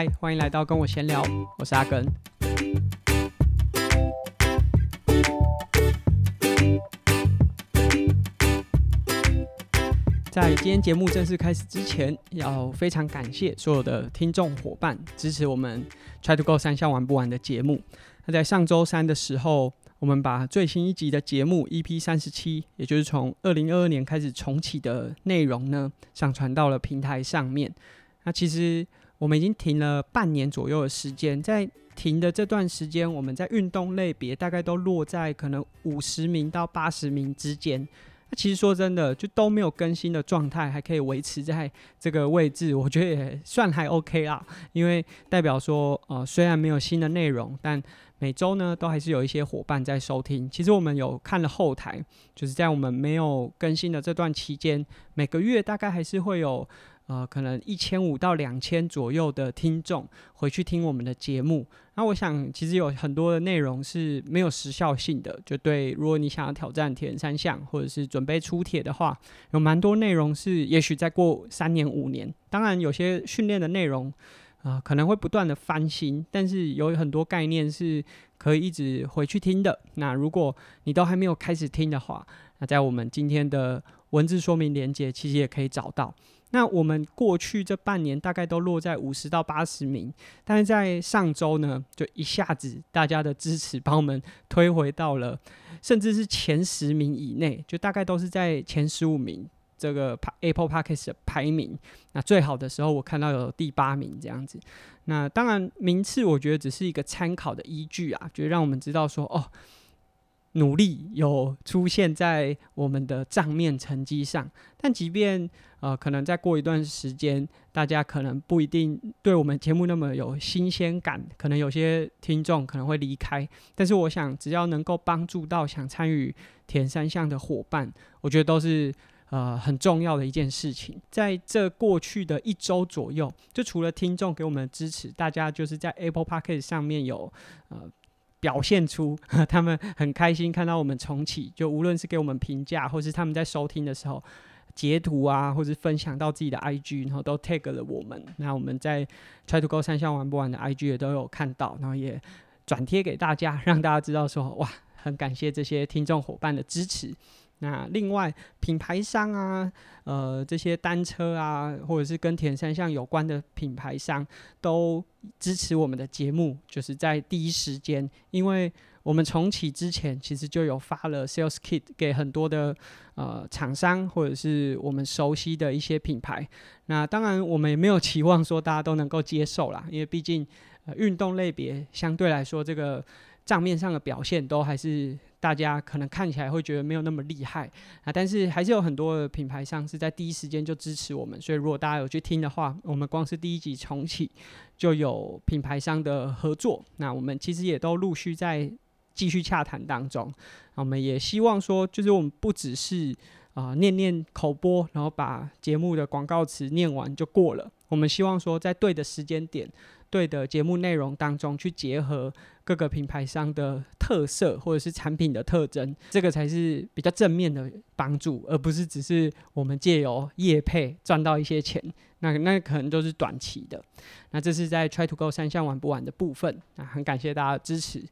嗨，欢迎来到跟我闲聊，我是阿根。在今天节目正式开始之前，要非常感谢所有的听众伙伴支持我们 Try to Go 三项玩不完的节目。那在上周三的时候，我们把最新一集的节目 EP 三十七，也就是从二零二二年开始重启的内容呢，上传到了平台上面。那其实我们已经停了半年左右的时间，在停的这段时间，我们在运动类别大概都落在可能五十名到八十名之间。那其实说真的，就都没有更新的状态，还可以维持在这个位置，我觉得也算还 OK 啦。因为代表说，呃，虽然没有新的内容，但每周呢都还是有一些伙伴在收听。其实我们有看了后台，就是在我们没有更新的这段期间，每个月大概还是会有。呃，可能一千五到两千左右的听众回去听我们的节目。那我想，其实有很多的内容是没有时效性的。就对，如果你想要挑战铁人三项，或者是准备出铁的话，有蛮多内容是，也许再过三年五年，当然有些训练的内容啊、可能会不断的翻新，但是有很多概念是可以一直回去听的。那如果你都还没有开始听的话，那在我们今天的文字说明连接，其实也可以找到。那我们过去这半年大概都落在五十到八十名，但是在上周呢，就一下子大家的支持把我们推回到了，甚至是前十名以内，就大概都是在前十五名这个 Apple Podcast 的排名。那最好的时候我看到有第八名这样子。那当然名次我觉得只是一个参考的依据啊，就让我们知道说哦。努力有出现在我们的账面成绩上，但即便呃，可能再过一段时间，大家可能不一定对我们节目那么有新鲜感，可能有些听众可能会离开。但是我想，只要能够帮助到想参与铁人三项的伙伴，我觉得都是呃很重要的一件事情。在这过去的一周左右，就除了听众给我们支持，大家就是在 Apple Podcast 上面有呃。表现出 他们很开心看到我们重启，就无论是给我们评价，或是他们在收听的时候截图啊，或是分享到自己的 IG，然后都 tag 了我们。那我们在 Try to Go 三项玩不完的 IG 也都有看到，然后也转贴给大家，让大家知道说哇，很感谢这些听众伙伴的支持。那另外品牌商啊，呃，这些单车啊，或者是跟铁三项有关的品牌商，都支持我们的节目，就是在第一时间，因为我们重启之前，其实就有发了 Sales Kit 给很多的呃厂商，或者是我们熟悉的一些品牌。那当然，我们也没有期望说大家都能够接受啦，因为毕竟呃运动类别相对来说，这个账面上的表现都还是。大家可能看起来会觉得没有那么厉害啊，但是还是有很多的品牌商是在第一时间就支持我们，所以如果大家有去听的话，我们光是第一集重启就有品牌商的合作，那我们其实也都陆续在继续洽谈当中。我们也希望说，就是我们不只是啊、念念口播，然后把节目的广告词念完就过了。我们希望说，在对的时间点。对的节目内容当中去结合各个品牌商的特色或者是产品的特征，这个才是比较正面的帮助，而不是只是我们借由业配赚到一些钱，那那可能都是短期的。那这是在 Try to Go 三项玩不完的部分，那很感谢大家的支持。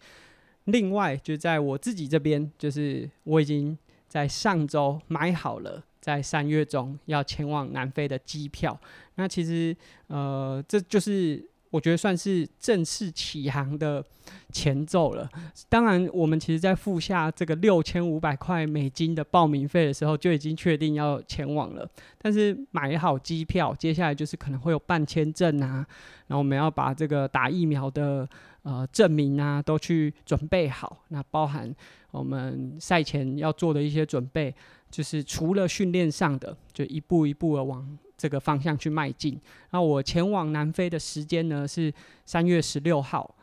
另外就在我自己这边，就是我已经在上周买好了，在三月中要前往南非的机票。那其实呃，这就是。我觉得算是正式起航的前奏了。当然，我们其实，在付下这个六千五百块美金的报名费的时候，就已经确定要前往了。但是买好机票，接下来就是可能会有办签证啊，然后我们要把这个打疫苗的呃证明啊，都去准备好。那包含我们赛前要做的一些准备，就是除了训练上的，就一步一步的往。这个方向去迈进。那我前往南非的时间呢是三月十六号，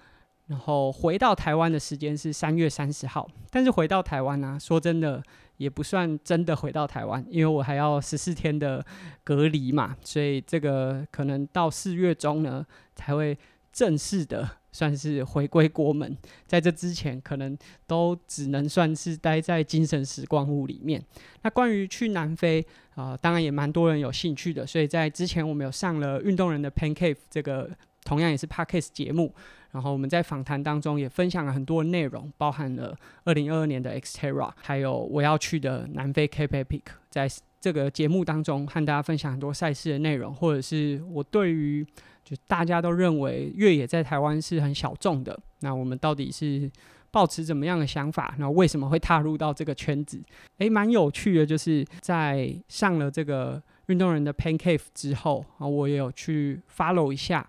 然后回到台湾的时间是三月三十号。但是回到台湾呢、说真的也不算真的回到台湾，因为我还要十四天的隔离嘛，所以这个可能到四月中呢才会正式的。算是回归国门，在这之前，可能都只能算是待在精神时光屋里面。那关于去南非啊、当然也蛮多人有兴趣的，所以在之前我们有上了运动人的 Pancake 这个同样也是 Podcast 节目。然后我们在访谈当中也分享了很多内容，包含了二零二二年的 Xterra，还有我要去的南非 Cape Epic。在这个节目当中，和大家分享很多赛事的内容，或者是我对于就大家都认为越野在台湾是很小众的，那我们到底是抱持怎么样的想法？那为什么会踏入到这个圈子？诶，蛮有趣的，就是在上了这个运动人的 Pan Cave 之后啊，我也有去 follow 一下。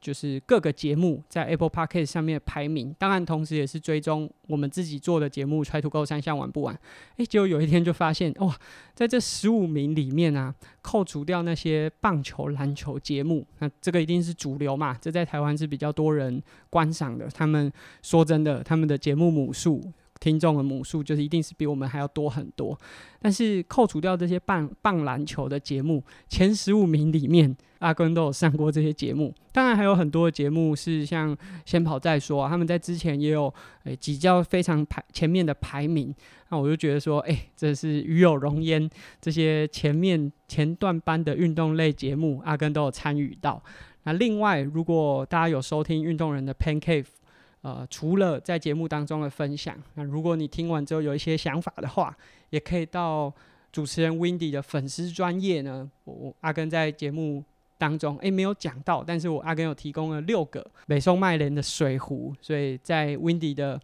就是各个节目在 Apple Podcast 上面的排名，当然同时也是追踪我们自己做的节目《Try to Go 三项玩不玩》。诶，结果有一天就发现，哇，在这十五名里面啊，扣除掉那些棒球、篮球节目，那这个一定是主流嘛？这在台湾是比较多人观赏的。他们说真的，他们的节目母数。听众的母数就是一定是比我们还要多很多，但是扣除掉这些棒棒篮球的节目，前十五名里面，阿根都有上过这些节目。当然还有很多的节目是像先跑再说啊，他们在之前也有诶比较非常排前面的排名。那我就觉得说，诶，这是与有荣焉，这些前面前段班的运动类节目，阿根都有参与到。那另外，如果大家有收听运动人的 Pancake。呃，除了在节目当中的分享，那如果你听完之后有一些想法的话，也可以到主持人 Windy 的粉丝专业呢。我，我阿根在节目当中，诶、没有讲到，但是我阿根有提供了六个美松麦连的水壶，所以在 Windy 的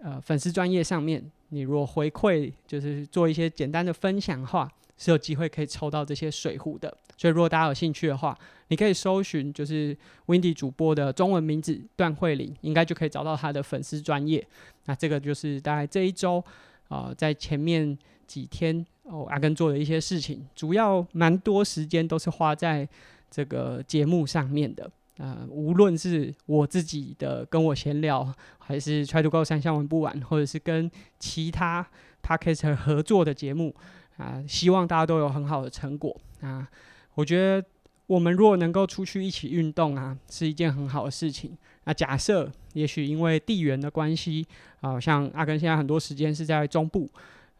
呃粉丝专业上面，你如果回馈，就是做一些简单的分享的话，是有机会可以抽到这些水壶的。所以如果大家有兴趣的话，你可以搜寻就是 Windy 主播的中文名字段慧琳，应该就可以找到他的粉丝专业。那这个就是大概这一周啊、在前面几天哦，阿根做的一些事情，主要蛮多时间都是花在这个节目上面的。呃，无论是我自己的跟我闲聊，还是 Try to Go 三项玩不完，或者是跟其他 Podcaster 合作的节目啊、希望大家都有很好的成果啊。我觉得我们如果能够出去一起运动啊，是一件很好的事情。那假设也许因为地缘的关系啊，像阿根现在很多时间是在中部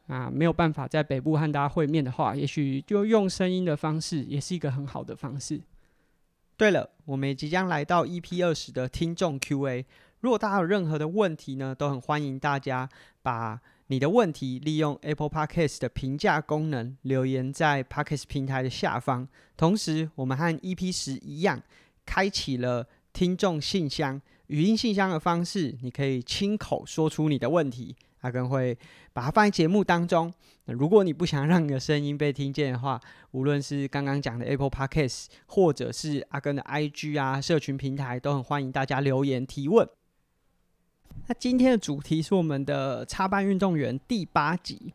啊，没有办法在北部和大家会面的话，也许就用声音的方式也是一个很好的方式。对了，我们也即将来到 EP 二十的听众 Q&A，如果大家有任何的问题呢，都很欢迎大家把。你的问题利用 Apple Podcast 的评价功能留言在 Podcast 平台的下方。同时，我们和 EP 十一样，开启了听众信箱，语音信箱的方式，你可以亲口说出你的问题，阿根会把它放在节目当中。那如果你不想让你的声音被听见的话，无论是刚刚讲的 Apple Podcast，或者是阿根的 IG 啊，社群平台，都很欢迎大家留言提问。那今天的主题是我们的插班运动员第八集，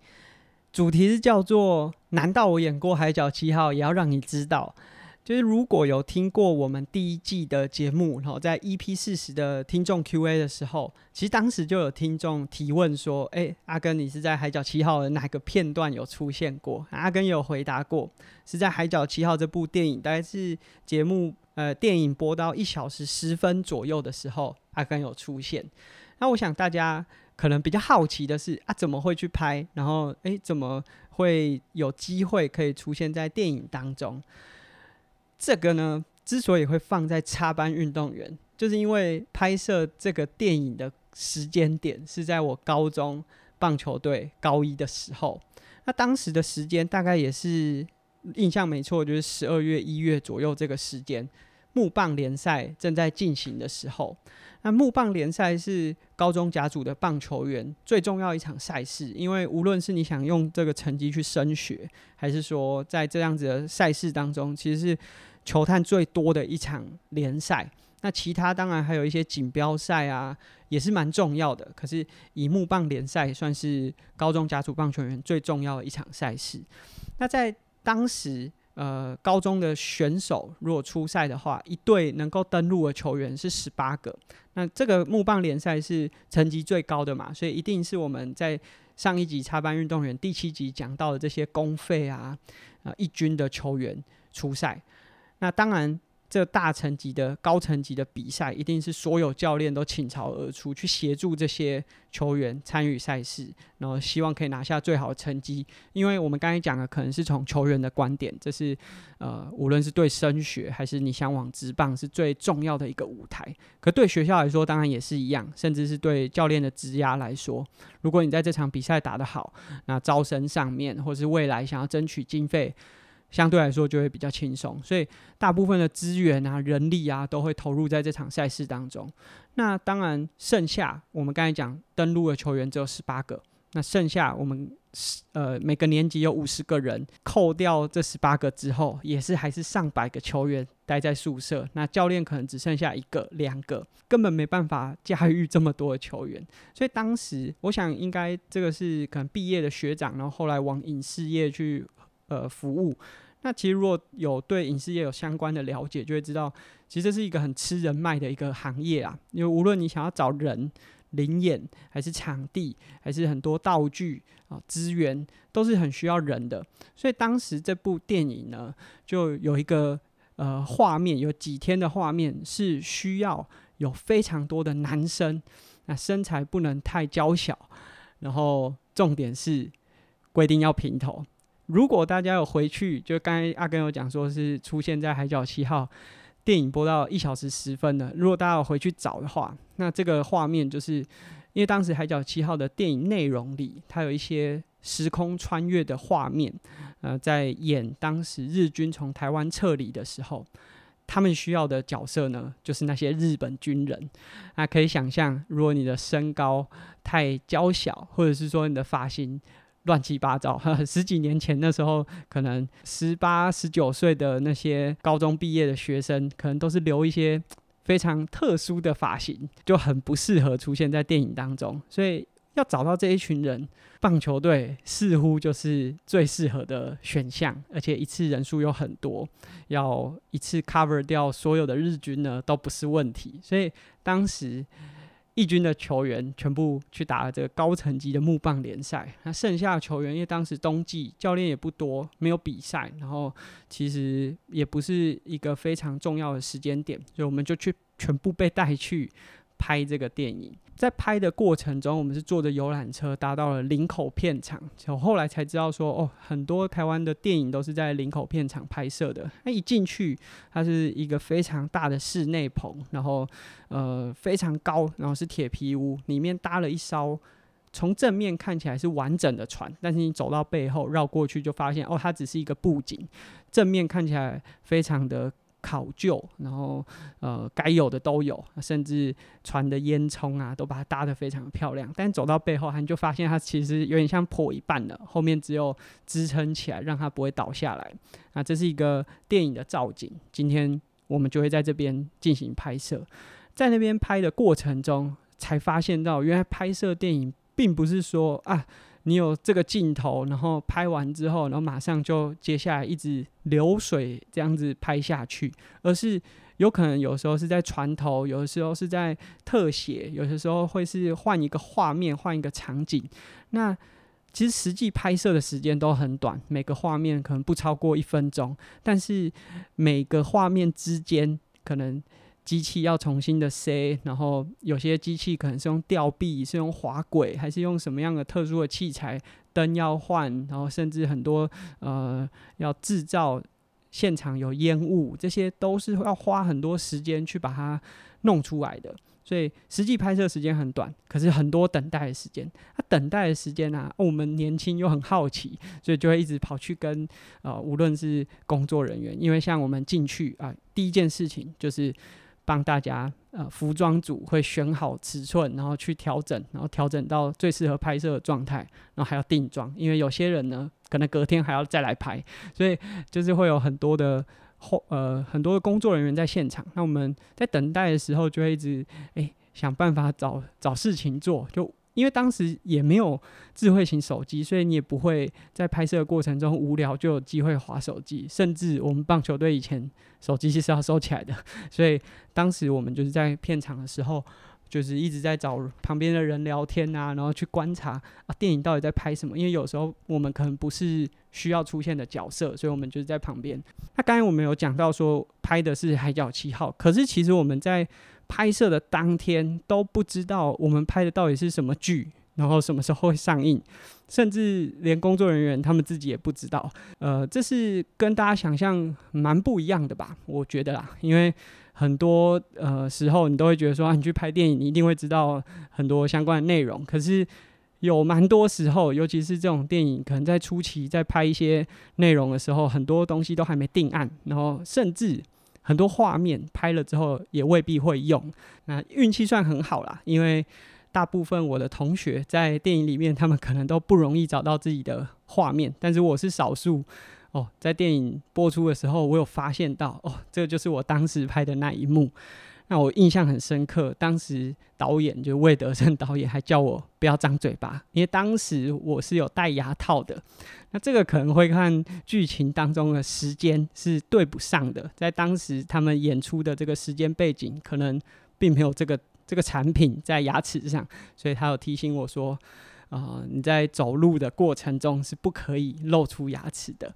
主题是叫做“难道我演过海角七号，也要让你知道”。就是如果有听过我们第一季的节目，然后在 EP 四十的听众 Q&A 的时候，其实当时就有听众提问说：“哎、阿根，你是在海角七号的哪个片段有出现过？”阿根有回答过，是在海角七号这部电影，大概是节目呃电影播到一小时十分左右的时候，阿甘有出现。那我想大家可能比较好奇的是啊，怎么会去拍？然后诶，怎么会有机会可以出现在电影当中？这个呢，之所以会放在插班运动员，就是因为拍摄这个电影的时间点是在我高中棒球队高一的时候。那当时的时间大概也是印象没错，就是十二月、一月左右这个时间，木棒联赛正在进行的时候。那木棒联赛是高中甲组的棒球员最重要一场赛事，因为无论是你想用这个成绩去升学，还是说在这样子的赛事当中，其实是球探最多的一场联赛。那其他当然还有一些锦标赛啊，也是蛮重要的。可是以木棒联赛算是高中甲组棒球员最重要的一场赛事。那在当时。呃，高中的选手如果出赛的话，一队能够登陆的球员是十八个。那这个木棒联赛是成绩最高的嘛，所以一定是我们在上一集插班运动员第七集讲到的这些公费啊，啊、一军的球员出赛。那当然，这大层级的高层级的比赛，一定是所有教练都倾巢而出去协助这些球员参与赛事，然后希望可以拿下最好的成绩。因为我们刚才讲的，可能是从球员的观点，这是呃，无论是对升学还是你想往职棒，是最重要的一个舞台。可对学校来说，当然也是一样，甚至是对教练的职涯来说，如果你在这场比赛打得好，那招生上面，或是未来想要争取经费。相对来说就会比较轻松，所以大部分的资源啊、人力啊都会投入在这场赛事当中。那当然，剩下我们刚才讲登录的球员只有十八个，那剩下我们呃每个年级有五十个人，扣掉这十八个之后，也是还是上百个球员待在宿舍。那教练可能只剩下一个、两个，根本没办法驾驭这么多的球员。所以当时我想，应该这个是可能毕业的学长，然后后来往影视业去。呃，服务。那其实如果有对影视业有相关的了解，就会知道，其实这是一个很吃人脉的一个行业啊。因为无论你想要找人、临演，还是场地，还是很多道具啊、资源，都是很需要人的。所以当时这部电影呢，就有一个呃画面，有几天的画面是需要有非常多的男生，那身材不能太娇小，然后重点是规定要平头。如果大家有回去，就刚才阿根有讲说是出现在《海角七号》电影播到一小时十分的。如果大家有回去找的话，那这个画面就是因为当时《海角七号》的电影内容里，它有一些时空穿越的画面，呃，在演当时日军从台湾撤离的时候，他们需要的角色呢，就是那些日本军人。那可以想象，如果你的身高太娇小，或者是说你的发型，乱七八糟，十几年前那时候，可能十八、十九岁的那些高中毕业的学生，可能都是留一些非常特殊的发型，就很不适合出现在电影当中。所以要找到这一群人，棒球队似乎就是最适合的选项，而且一次人数又很多，要一次 cover 掉所有的日军呢，都不是问题。所以当时。义军的球员全部去打了这个高层级的木棒联赛，那剩下的球员因为当时冬季教练也不多，没有比赛，然后其实也不是一个非常重要的时间点，所以我们就去全部被带去拍这个电影。在拍的过程中，我们是坐着游览车搭到了林口片场。我后来才知道说，哦，很多台湾的电影都是在林口片场拍摄的。那一进去，它是一个非常大的室内棚，然后呃非常高，然后是铁皮屋，里面搭了一艘从正面看起来是完整的船，但是你走到背后绕过去就发现，哦，它只是一个布景，正面看起来非常的。考究，然后呃，该有的都有，甚至船的烟囱啊，都把它搭得非常漂亮。但走到背后，你就发现它其实有点像破一半了，后面只有支撑起来，让它不会倒下来。那这是一个电影的造景，今天我们就会在这边进行拍摄。在那边拍的过程中，才发现到原来拍摄电影并不是说啊。你有这个镜头，然后拍完之后，然后马上就接下来一直流水这样子拍下去，而是有可能有时候是在船头，有的时候是在特写，有的时候会是换一个画面，换一个场景。那其实实际拍摄的时间都很短，每个画面可能不超过一分钟，但是每个画面之间可能。机器要重新的塞，然后有些机器可能是用吊臂，是用滑轨，还是用什么样的特殊的器材？灯要换，然后甚至很多呃要制造现场有烟雾，这些都是要花很多时间去把它弄出来的。所以实际拍摄时间很短，可是很多等待的时间。那等待的时间啊，我们年轻又很好奇，所以就会一直跑去跟呃无论是工作人员，因为像我们进去啊，第一件事情就是。帮大家，呃，服装组会选好尺寸，然后去调整，然后调整到最适合拍摄的状态，然后还要定妆，因为有些人呢，可能隔天还要再来拍，所以就是会有很多的后，呃，很多的工作人员在现场。那我们在等待的时候，就会一直诶想办法找找事情做，就。因为当时也没有智慧型手机，所以你也不会在拍摄的过程中无聊就有机会滑手机。甚至我们棒球队以前手机其实要收起来的，所以当时我们就是在片场的时候，就是一直在找旁边的人聊天啊，然后去观察啊电影到底在拍什么。因为有时候我们可能不是需要出现的角色，所以我们就是在旁边。那刚才我们有讲到说拍的是《海角七号》，可是其实我们在拍摄的当天都不知道我们拍的到底是什么剧。然后什么时候会上映，甚至连工作人员他们自己也不知道。呃，这是跟大家想象蛮不一样的吧？我觉得啦，因为很多呃时候你都会觉得说，啊，你去拍电影，你一定会知道很多相关的内容。可是有蛮多时候，尤其是这种电影，可能在初期在拍一些内容的时候，很多东西都还没定案，然后甚至很多画面拍了之后也未必会用。那运气算很好啦，因为。大部分我的同学在电影里面，他们可能都不容易找到自己的画面，但是我是少数哦。在电影播出的时候，我有发现到哦，这就是我当时拍的那一幕，那我印象很深刻。当时导演就魏德圣导演还叫我不要张嘴巴，因为当时我是有戴牙套的。那这个可能会看剧情当中的时间是对不上的，在当时他们演出的这个时间背景，可能并没有这个。这个产品在牙齿上，所以他有提醒我说：“啊、你在走路的过程中是不可以露出牙齿的。”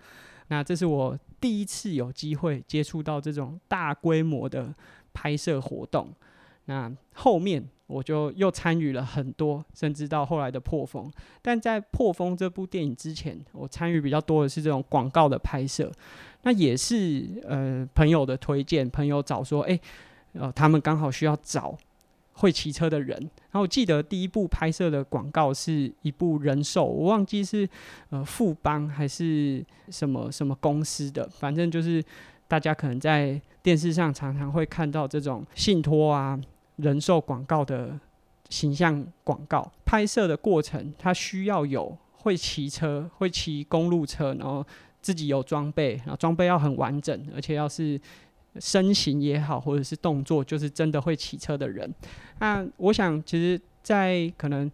那这是我第一次有机会接触到这种大规模的拍摄活动。那后面我就又参与了很多，甚至到后来的破风。但在破风这部电影之前，我参与比较多的是这种广告的拍摄。那也是呃朋友的推荐，朋友找说：“哎，呃，他们刚好需要找。”会骑车的人，然后我记得第一部拍摄的广告是一部人寿，我忘记是呃富邦还是什么什么公司的，反正就是大家可能在电视上常常会看到这种信托啊人寿广告的形象广告。拍摄的过程，它需要有会骑车、会骑公路车，然后自己有装备，然后装备要很完整，而且要是。身形也好，或者是动作，就是真的会骑车的人。那我想，其实，在可能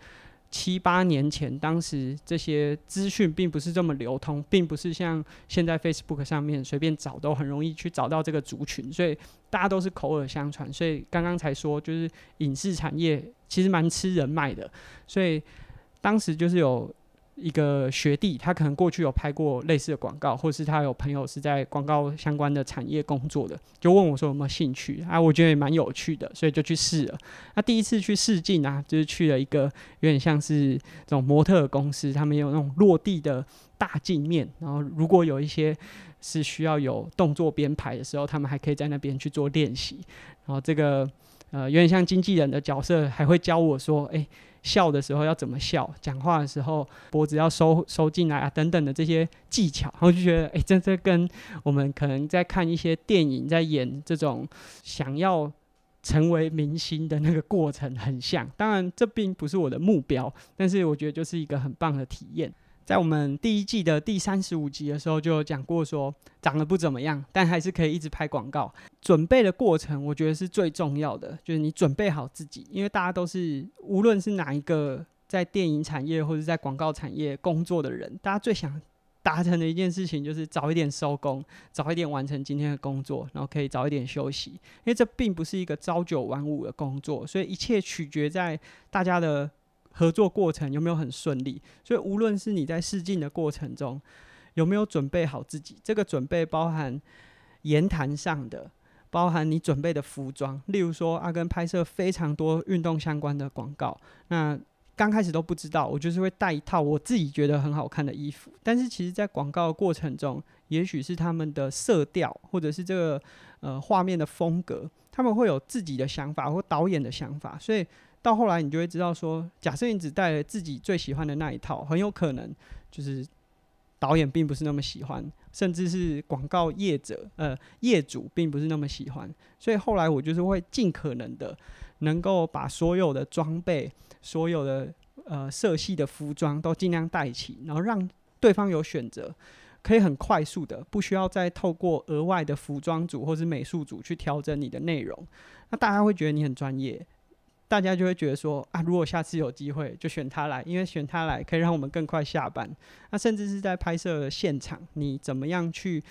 七八年前，当时这些资讯并不是这么流通，并不是像现在 Facebook 上面随便找都很容易去找到这个族群，所以大家都是口耳相传。所以刚刚才说，就是影视产业其实蛮吃人脉的，所以当时就是有。一个学弟，他可能过去有拍过类似的广告，或是他有朋友是在广告相关的产业工作的，就问我说有没有兴趣啊？我觉得也蛮有趣的，所以就去试了。那第一次去试镜啊，就是去了一个有点像是这种模特公司，他们有那种落地的大镜面，然后如果有一些是需要有动作编排的时候，他们还可以在那边去做练习。然后这个呃有点像经纪人的角色，还会教我说，哎。笑的时候要怎么笑，讲话的时候脖子要收收进来啊，等等的这些技巧，然后就觉得，哎，这这跟我们可能在看一些电影，在演这种想要成为明星的那个过程很像。当然，这并不是我的目标，但是我觉得就是一个很棒的体验。在我们第一季的第三十五集的时候，就有讲过说长得不怎么样，但还是可以一直拍广告。准备的过程，我觉得是最重要的，就是你准备好自己，因为大家都是无论是哪一个在电影产业或者在广告产业工作的人，大家最想达成的一件事情就是早一点收工，早一点完成今天的工作，然后可以早一点休息。因为这并不是一个朝九晚五的工作，所以一切取决在大家的。合作过程有没有很顺利？所以无论是你在试镜的过程中有没有准备好自己，这个准备包含言谈上的，包含你准备的服装。例如说，阿根拍摄非常多运动相关的广告，那刚开始都不知道，我就是会带一套我自己觉得很好看的衣服。但是其实，在广告的过程中，也许是他们的色调，或者是这个呃画面的风格，他们会有自己的想法或导演的想法，所以。到后来，你就会知道说，假设你只带了自己最喜欢的那一套，很有可能就是导演并不是那么喜欢，甚至是广告业者呃业主并不是那么喜欢。所以后来我就是会尽可能的能够把所有的装备、所有的呃色系的服装都尽量带齐，然后让对方有选择，可以很快速的，不需要再透过额外的服装组或是美术组去调整你的内容。那大家会觉得你很专业。大家就会觉得说啊，如果下次有机会，就选他来，因为选他来可以让我们更快下班。那甚至是在拍摄现场，你怎么样去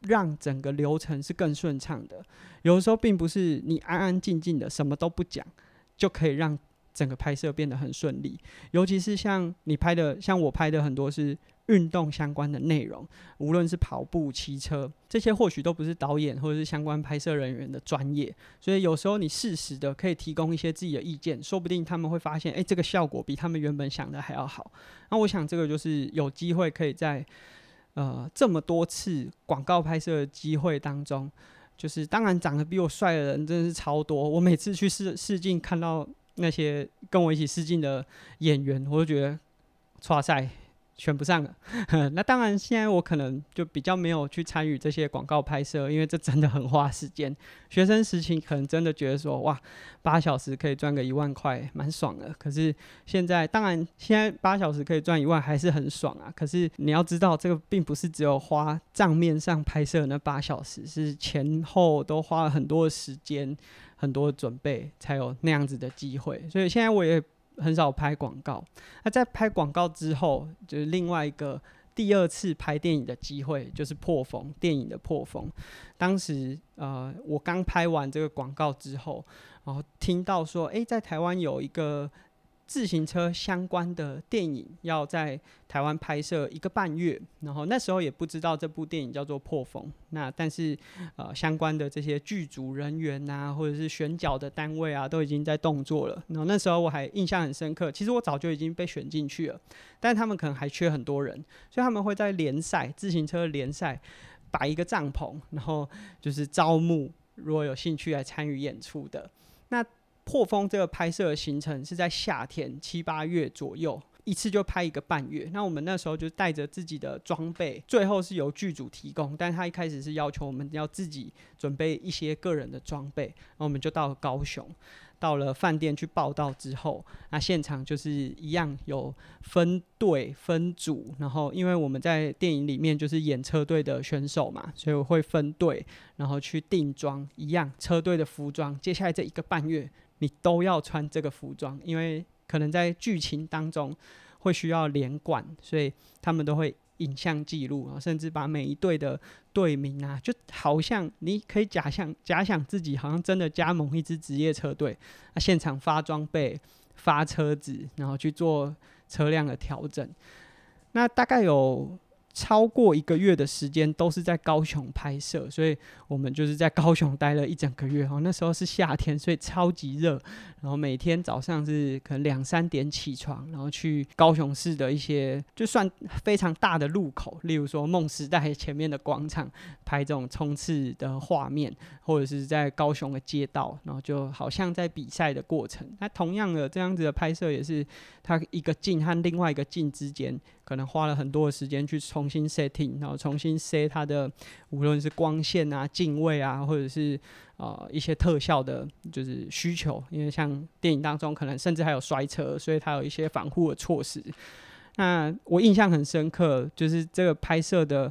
让整个流程是更顺畅的？有的时候并不是你安安静静的什么都不讲，就可以让整个拍摄变得很顺利。尤其是像你拍的，像我拍的很多是。运动相关的内容，无论是跑步、骑车，这些或许都不是导演或者是相关拍摄人员的专业，所以有时候你适时的可以提供一些自己的意见，说不定他们会发现，诶，这个效果比他们原本想的还要好。那我想这个就是有机会可以在呃这么多次广告拍摄的机会当中，就是当然长得比我帅的人真的是超多，我每次去试试镜看到那些跟我一起试镜的演员，我就觉得哇塞。选不上了，那当然，现在我可能就比较没有去参与这些广告拍摄，因为这真的很花时间。学生时期可能真的觉得说，哇，八小时可以赚个一万块，蛮爽的。可是现在，当然现在八小时可以赚一万还是很爽啊。可是你要知道，这个并不是只有花账面上拍摄那八小时，是前后都花了很多的时间、很多准备，才有那样子的机会。所以现在我也。很少拍广告，那在拍广告之后，就是另外一个第二次拍电影的机会，就是破风电影的破风。当时呃，我刚拍完这个广告之后，然后听到说，诶、在台湾有一个。自行车相关的电影要在台湾拍摄一个半月，然后那时候也不知道这部电影叫做《破风》。那但是呃，相关的这些剧组人员啊，或者是选角的单位啊，都已经在动作了。然后那时候我还印象很深刻，其实我早就已经被选进去了，但他们可能还缺很多人，所以他们会在联赛自行车联赛摆一个帐篷，然后就是招募如果有兴趣来参与演出的那。破风这个拍摄的行程是在夏天七八月左右，一次就拍一个半月。那我们那时候就带着自己的装备，最后是由剧组提供，但他一开始是要求我们要自己准备一些个人的装备。然后我们就到了高雄，到了饭店去报到之后，那现场就是一样有分队分组，然后因为我们在电影里面就是演车队的选手嘛，所以我会分队，然后去定妆，一样车队的服装。接下来这一个半月。你都要穿这个服装，因为可能在剧情当中会需要连贯，所以他们都会影像记录啊，甚至把每一队的队名啊，就好像你可以假想假想自己好像真的加盟一支职业车队，啊，现场发装备、发车子，然后去做车辆的调整，那大概有。超过一个月的时间都是在高雄拍摄，所以我们就是在高雄待了一整个月。哦，那时候是夏天，所以超级热。然后每天早上是可能两三点起床，然后去高雄市的一些就算非常大的路口，例如说梦时代前面的广场拍这种冲刺的画面，或者是在高雄的街道，然后就好像在比赛的过程。那同样的这样子的拍摄也是，它一个镜和另外一个镜之间，可能花了很多的时间去重新 setting，然后重新 set 它的无论是光线啊、镜位啊，或者是。呃，一些特效的，就是需求，因为像电影当中可能甚至还有摔车，所以它有一些防护的措施。那我印象很深刻，就是这个拍摄的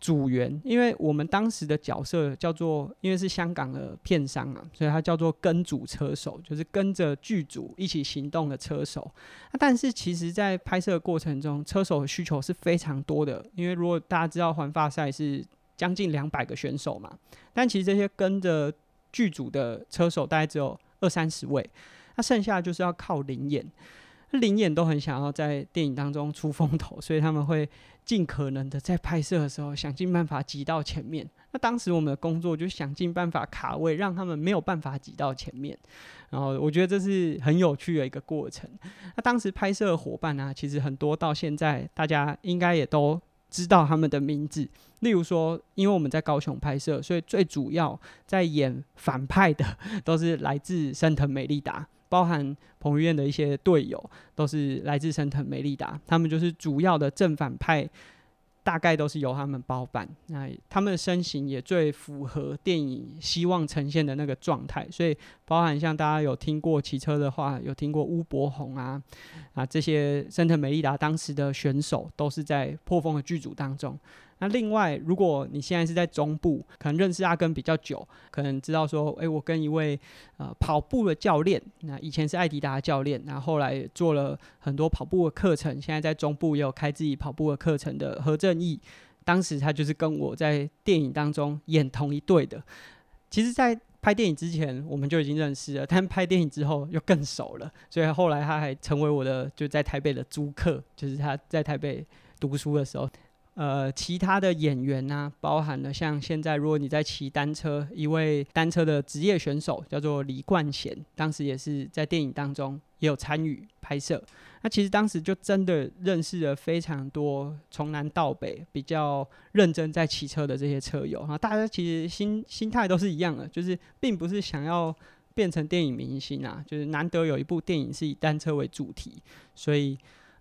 组员，因为我们当时的角色叫做，因为是香港的片商啊，所以它叫做跟组车手，就是跟着剧组一起行动的车手。但是其实，在拍摄过程中，车手的需求是非常多的，因为如果大家知道环法赛是。将近两百个选手嘛，但其实这些跟着剧组的车手大概只有二三十位，那剩下就是要靠临演，临演都很想要在电影当中出风头，所以他们会尽可能的在拍摄的时候想尽办法挤到前面。那当时我们的工作就想尽办法卡位，让他们没有办法挤到前面。然后我觉得这是很有趣的一个过程。那当时拍摄的伙伴啊，其实很多到现在大家应该也都。知道他们的名字，例如说，因为我们在高雄拍摄，所以最主要在演反派的 都是来自升腾美利达，包含彭于晏的一些队友都是来自升腾美利达，他们就是主要的正反派。大概都是由他们包办，那他们的身形也最符合电影希望呈现的那个状态，所以包含像大家有听过骑车的话，有听过乌柏宏啊啊这些升腾美利达当时的选手都是在破风的剧组当中。那另外，如果你现在是在中部，可能认识阿根比较久，可能知道说，诶、我跟一位呃跑步的教练，那以前是爱迪达教练，然后后来做了很多跑步的课程，现在在中部也有开自己跑步的课程的何正义，当时他就是跟我在电影当中演同一队的。其实，在拍电影之前我们就已经认识了，但拍电影之后又更熟了，所以后来他还成为我的就在台北的租客，就是他在台北读书的时候。呃，其他的演员呢、啊，包含了像现在如果你在骑单车，一位单车的职业选手叫做李冠贤，当时也是在电影当中也有参与拍摄。那其实当时就真的认识了非常多从南到北比较认真在骑车的这些车友啊，大家其实心心态都是一样的，就是并不是想要变成电影明星啊，就是难得有一部电影是以单车为主题，所以。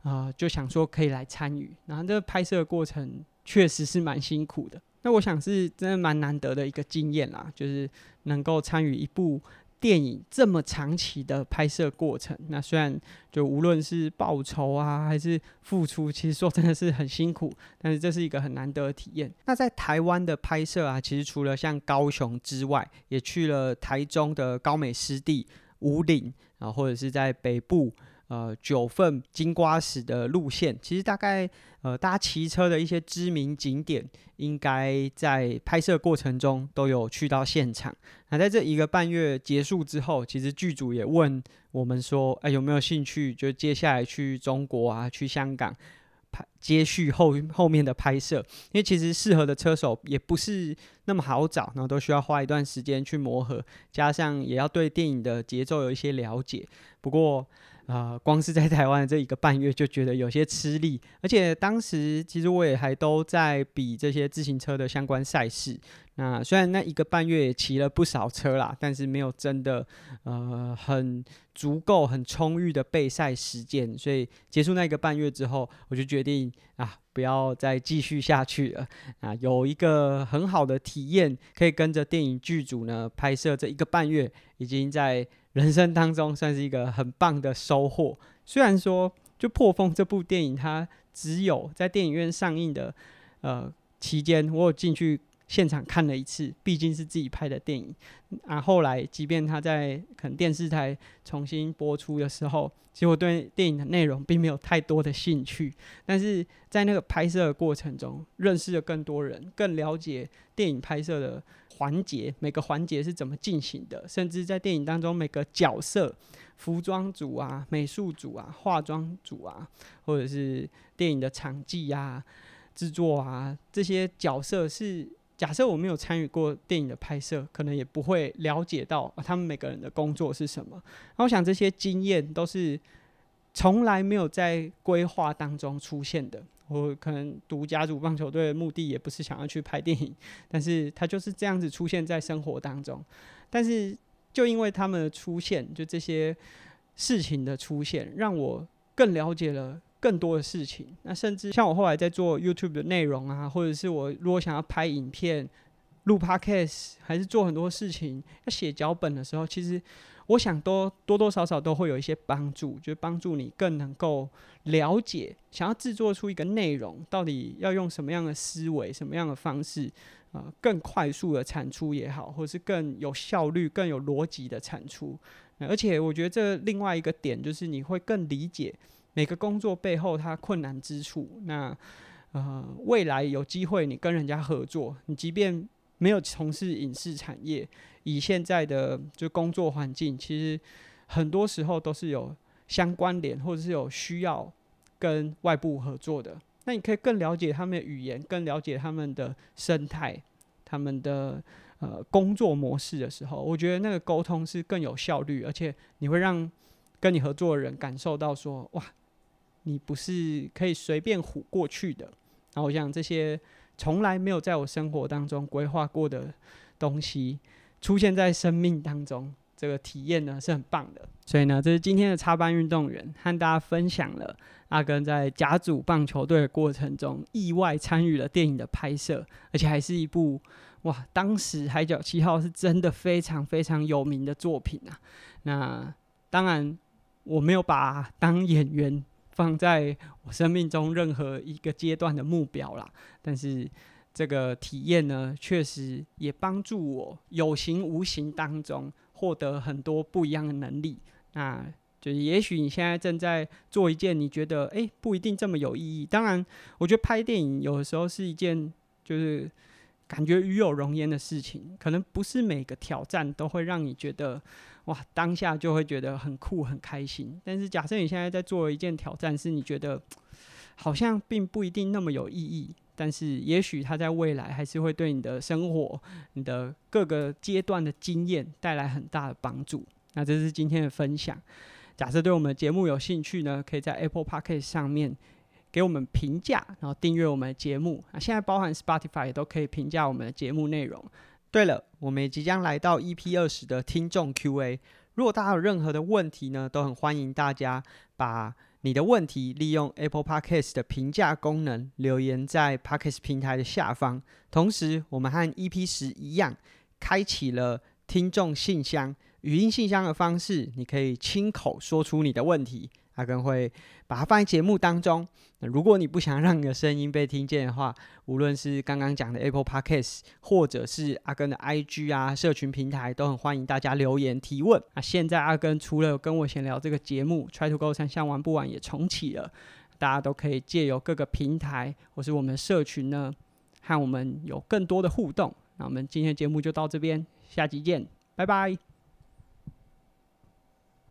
啊、就想说可以来参与，然后这个拍摄过程确实是蛮辛苦的。那我想是真的蛮难得的一个经验啦，就是能够参与一部电影这么长期的拍摄过程。那虽然就无论是报酬啊，还是付出，其实说真的是很辛苦，但是这是一个很难得的体验。那在台湾的拍摄啊，其实除了像高雄之外，也去了台中的高美湿地、武岭，然后或者是在北部。呃，九份金瓜石的路线，其实大概呃，大家骑车的一些知名景点，应该在拍摄过程中都有去到现场。那在这一个半月结束之后，其实剧组也问我们说，哎、有没有兴趣？就接下来去中国啊，去香港拍接续后后面的拍摄。因为其实适合的车手也不是那么好找，然后都需要花一段时间去磨合，加上也要对电影的节奏有一些了解。不过，呃，光是在台湾这一个半月就觉得有些吃力，而且当时其实我也还都在比这些自行车的相关赛事。那虽然那一个半月也骑了不少车啦，但是没有真的呃很足够、很充裕的备赛时间，所以结束那一个半月之后，我就决定啊不要再继续下去了。啊，有一个很好的体验，可以跟着电影剧组呢拍摄这一个半月，已经在。人生当中算是一个很棒的收获。虽然说，就《破风》这部电影，它只有在电影院上映的呃期间，我有进去现场看了一次，毕竟是自己拍的电影。啊，后来即便他在可能电视台重新播出的时候，其实我对电影的内容并没有太多的兴趣。但是在那个拍摄的过程中，认识了更多人，更了解电影拍摄的。环节每个环节是怎么进行的？甚至在电影当中每个角色，服装组啊、美术组啊、化妆组啊，或者是电影的场记啊、制作啊，这些角色是假设我没有参与过电影的拍摄，可能也不会了解到他们每个人的工作是什么。然后我想这些经验都是从来没有在规划当中出现的。我可能读甲组棒球队的目的也不是想要去拍电影，但是他就是这样子出现在生活当中。但是就因为他们的出现，就这些事情的出现，让我更了解了更多的事情。那甚至像我后来在做 YouTube 的内容啊，或者是我如果想要拍影片、录 Podcast，还是做很多事情要写脚本的时候，其实。我想多多多少少都会有一些帮助，就帮助你更能够了解，想要制作出一个内容，到底要用什么样的思维、什么样的方式，呃，更快速的产出也好，或者是更有效率、更有逻辑的产出。而且我觉得这另外一个点就是你会更理解每个工作背后它困难之处。那呃，未来有机会你跟人家合作，你即便没有从事影视产业。以现在的就工作环境，其实很多时候都是有相关联，或者是有需要跟外部合作的。那你可以更了解他们的语言，更了解他们的生态，他们的呃工作模式的时候，我觉得那个沟通是更有效率，而且你会让跟你合作的人感受到说，哇，你不是可以随便唬过去的。然后我想这些从来没有在我生活当中规划过的东西。出现在生命当中，这个体验呢是很棒的。所以呢，这是今天的插班运动员和大家分享了阿根在甲组棒球队的过程中，意外参与了电影的拍摄，而且还是一部哇，当时《海角七号》是真的非常非常有名的作品啊。那当然，我没有把当演员放在我生命中任何一个阶段的目标啦，但是。这个体验呢，确实也帮助我有形无形当中获得很多不一样的能力。那就是也许你现在正在做一件你觉得诶不一定这么有意义。当然，我觉得拍电影有的时候是一件就是感觉与有荣焉的事情，可能不是每个挑战都会让你觉得哇，当下就会觉得很酷很开心。但是假设你现在在做一件挑战，是你觉得好像并不一定那么有意义，但是也许它在未来还是会对你的生活、你的各个阶段的经验带来很大的帮助。那这是今天的分享。假设对我们的节目有兴趣呢，可以在 Apple Podcast 上面。给我们评价，然后订阅我们的节目。那现在包含 Spotify 也都可以评价我们的节目内容。对了，我们也即将来到 EP 二十的听众 Q&A。如果大家有任何的问题呢，都很欢迎大家把你的问题利用 Apple Podcast 的评价功能留言在 Podcast 平台的下方。同时，我们和 EP 十一样，开启了听众信箱，语音信箱的方式，你可以亲口说出你的问题。阿根会把它放在节目当中。那如果你不想让你的声音被听见的话，无论是刚刚讲的 Apple Podcast，或者是阿根的 IG 啊、社群平台，都很欢迎大家留言提问。那现在阿根除了跟我闲聊这个节目，Try to Go 三项玩不完也重启了，大家都可以借由各个平台或是我们社群呢，和我们有更多的互动。那我们今天的节目就到这边，下集见，拜拜。